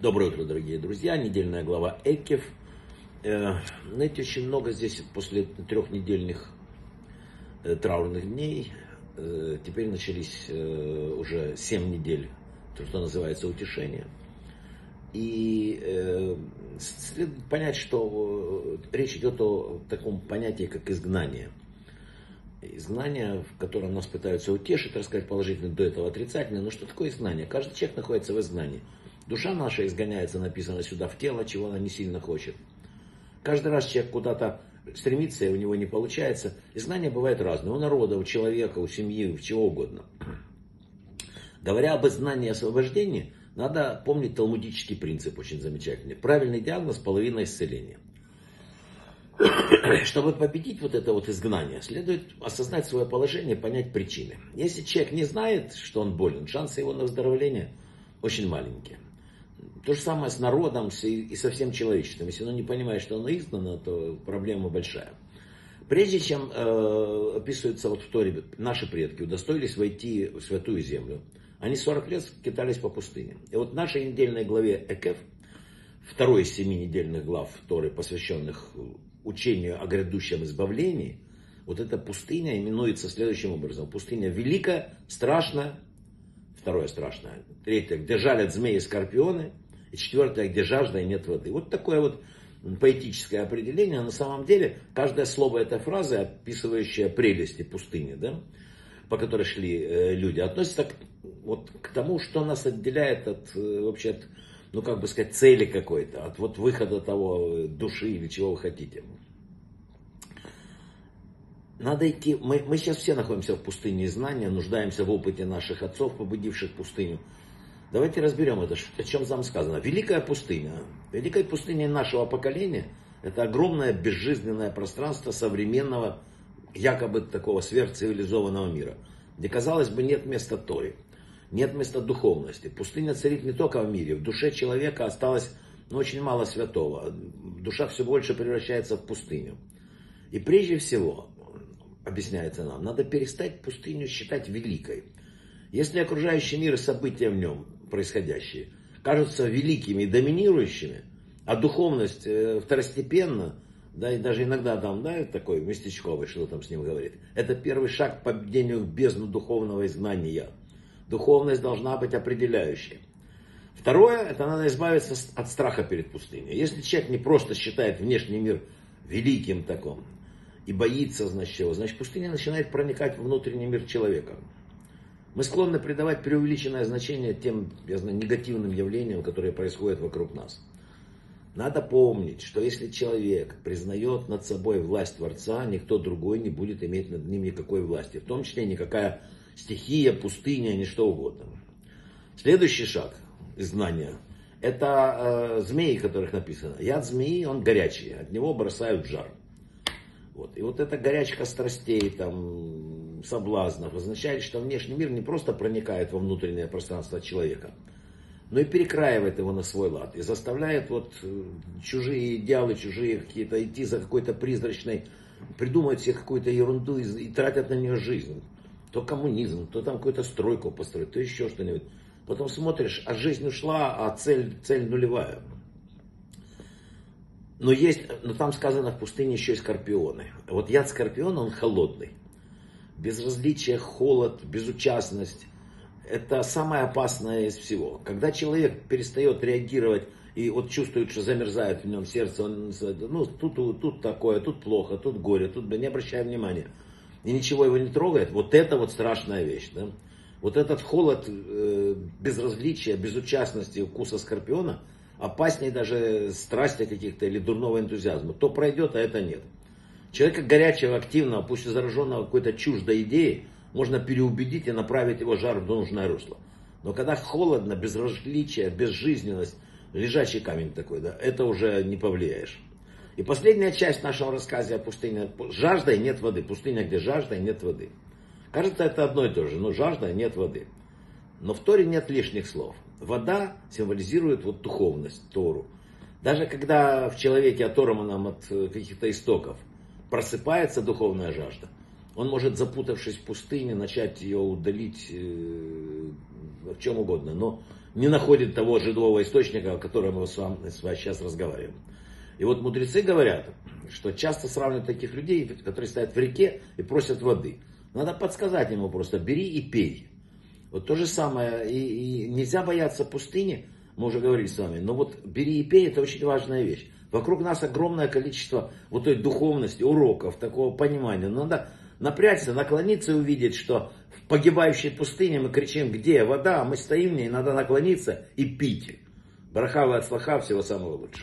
Доброе утро, дорогие друзья. Недельная глава Экев. Э, знаете, очень много здесь после трехнедельных э, траурных дней. Э, теперь начались уже семь недель, то, что называется утешение. И следует понять, что речь идет о таком понятии, как изгнание. Изгнание, в котором нас пытаются утешить, рассказать положительно, до этого отрицательно. Но что такое изгнание? Каждый человек находится в изгнании. Душа наша изгоняется, написано сюда, в тело, чего она не сильно хочет. Каждый раз человек куда-то стремится, и у него не получается. Изгнание бывает разное. У народа, у человека, у семьи, у чего угодно. Говоря об изгнании и освобождении, надо помнить талмудический принцип очень замечательный. Правильный диагноз – половина исцеления. Чтобы победить вот это вот изгнание, следует осознать свое положение, понять причины. Если человек не знает, что он болен, шансы его на выздоровление очень маленькие. То же самое с народом и со всем человечеством. Если оно не понимает, что оно изгнано, то проблема большая. Прежде чем э, описывается вот в Торе, наши предки удостоились войти в святую землю, они 40 лет китались по пустыне. И вот в нашей недельной главе Экев, второй из семи недельных глав Торы, посвященных учению о грядущем избавлении, вот эта пустыня именуется следующим образом. Пустыня великая, страшная, второе страшное. Третье, где жалят змеи и скорпионы. И четвертое, где жажда и нет воды. Вот такое вот поэтическое определение. На самом деле, каждое слово этой фразы, описывающее прелести пустыни, да, по которой шли э, люди, относится к, вот, к тому, что нас отделяет от, э, вообще, от, ну, как бы сказать, цели какой-то, от вот выхода того э, души или чего вы хотите. Надо идти, мы, мы сейчас все находимся в пустыне знания, нуждаемся в опыте наших отцов, побудивших пустыню. Давайте разберем это, о чем там сказано. Великая пустыня. Великая пустыня нашего поколения – это огромное безжизненное пространство современного, якобы такого сверхцивилизованного мира, где, казалось бы, нет места Торе, нет места духовности. Пустыня царит не только в мире, в душе человека осталось ну, очень мало святого. Душа все больше превращается в пустыню. И прежде всего, объясняется нам, надо перестать пустыню считать великой. Если окружающий мир и события в нем происходящие кажутся великими и доминирующими, а духовность э, второстепенна, да, и даже иногда там, да, такой местечковый, что там с ним говорит. Это первый шаг к победению бездну духовного изгнания. Духовность должна быть определяющей. Второе, это надо избавиться от страха перед пустыней. Если человек не просто считает внешний мир великим таком и боится, значит, его, значит, пустыня начинает проникать в внутренний мир человека. Мы склонны придавать преувеличенное значение тем, я знаю, негативным явлениям, которые происходят вокруг нас. Надо помнить, что если человек признает над собой власть Творца, никто другой не будет иметь над ним никакой власти. В том числе никакая стихия, пустыня, ни что угодно. Следующий шаг изгнания – это э, змеи, которых написано. Яд змеи, он горячий, от него бросают жар. Вот. И вот эта горячка страстей, там, соблазнов означает, что внешний мир не просто проникает во внутреннее пространство человека, но и перекраивает его на свой лад. И заставляет вот э, чужие идеалы, чужие какие-то идти за какой-то призрачной, придумывать себе какую-то ерунду и, и тратят на нее жизнь. То коммунизм, то там какую-то стройку построить, то еще что-нибудь. Потом смотришь, а жизнь ушла, а цель, цель нулевая. Но есть, но там сказано в пустыне еще и скорпионы. Вот яд скорпиона, он холодный. Безразличие, холод, безучастность. Это самое опасное из всего. Когда человек перестает реагировать и вот чувствует, что замерзает в нем сердце, он, ну, тут, тут такое, тут плохо, тут горе, тут не обращая внимания. И ничего его не трогает. Вот это вот страшная вещь. Да? Вот этот холод, э, безразличия, безучастности вкуса скорпиона – опаснее даже страсти каких-то или дурного энтузиазма. То пройдет, а это нет. Человека горячего, активного, пусть и зараженного какой-то чуждой идеей, можно переубедить и направить его жар в нужное русло. Но когда холодно, безразличие, безжизненность, лежачий камень такой, да, это уже не повлияешь. И последняя часть нашего рассказа о пустыне. Жажда и нет воды. Пустыня, где жажда и нет воды. Кажется, это одно и то же, но жажда и нет воды. Но в Торе нет лишних слов. Вода символизирует вот духовность, Тору. Даже когда в человеке, оторванном от э, каких-то истоков, просыпается духовная жажда, он может, запутавшись в пустыне, начать ее удалить э, в чем угодно. Но не находит того живого источника, о котором мы с вами, с вами сейчас разговариваем. И вот мудрецы говорят, что часто сравнивают таких людей, которые стоят в реке и просят воды. Надо подсказать ему просто, бери и пей. Вот то же самое, и, и нельзя бояться пустыни, мы уже говорили с вами, но вот бери и пей, это очень важная вещь. Вокруг нас огромное количество вот той духовности, уроков, такого понимания. Надо напрячься, наклониться и увидеть, что в погибающей пустыне мы кричим, где вода, а мы стоим в ней, надо наклониться и пить. Барахава от слаха, всего самого лучшего.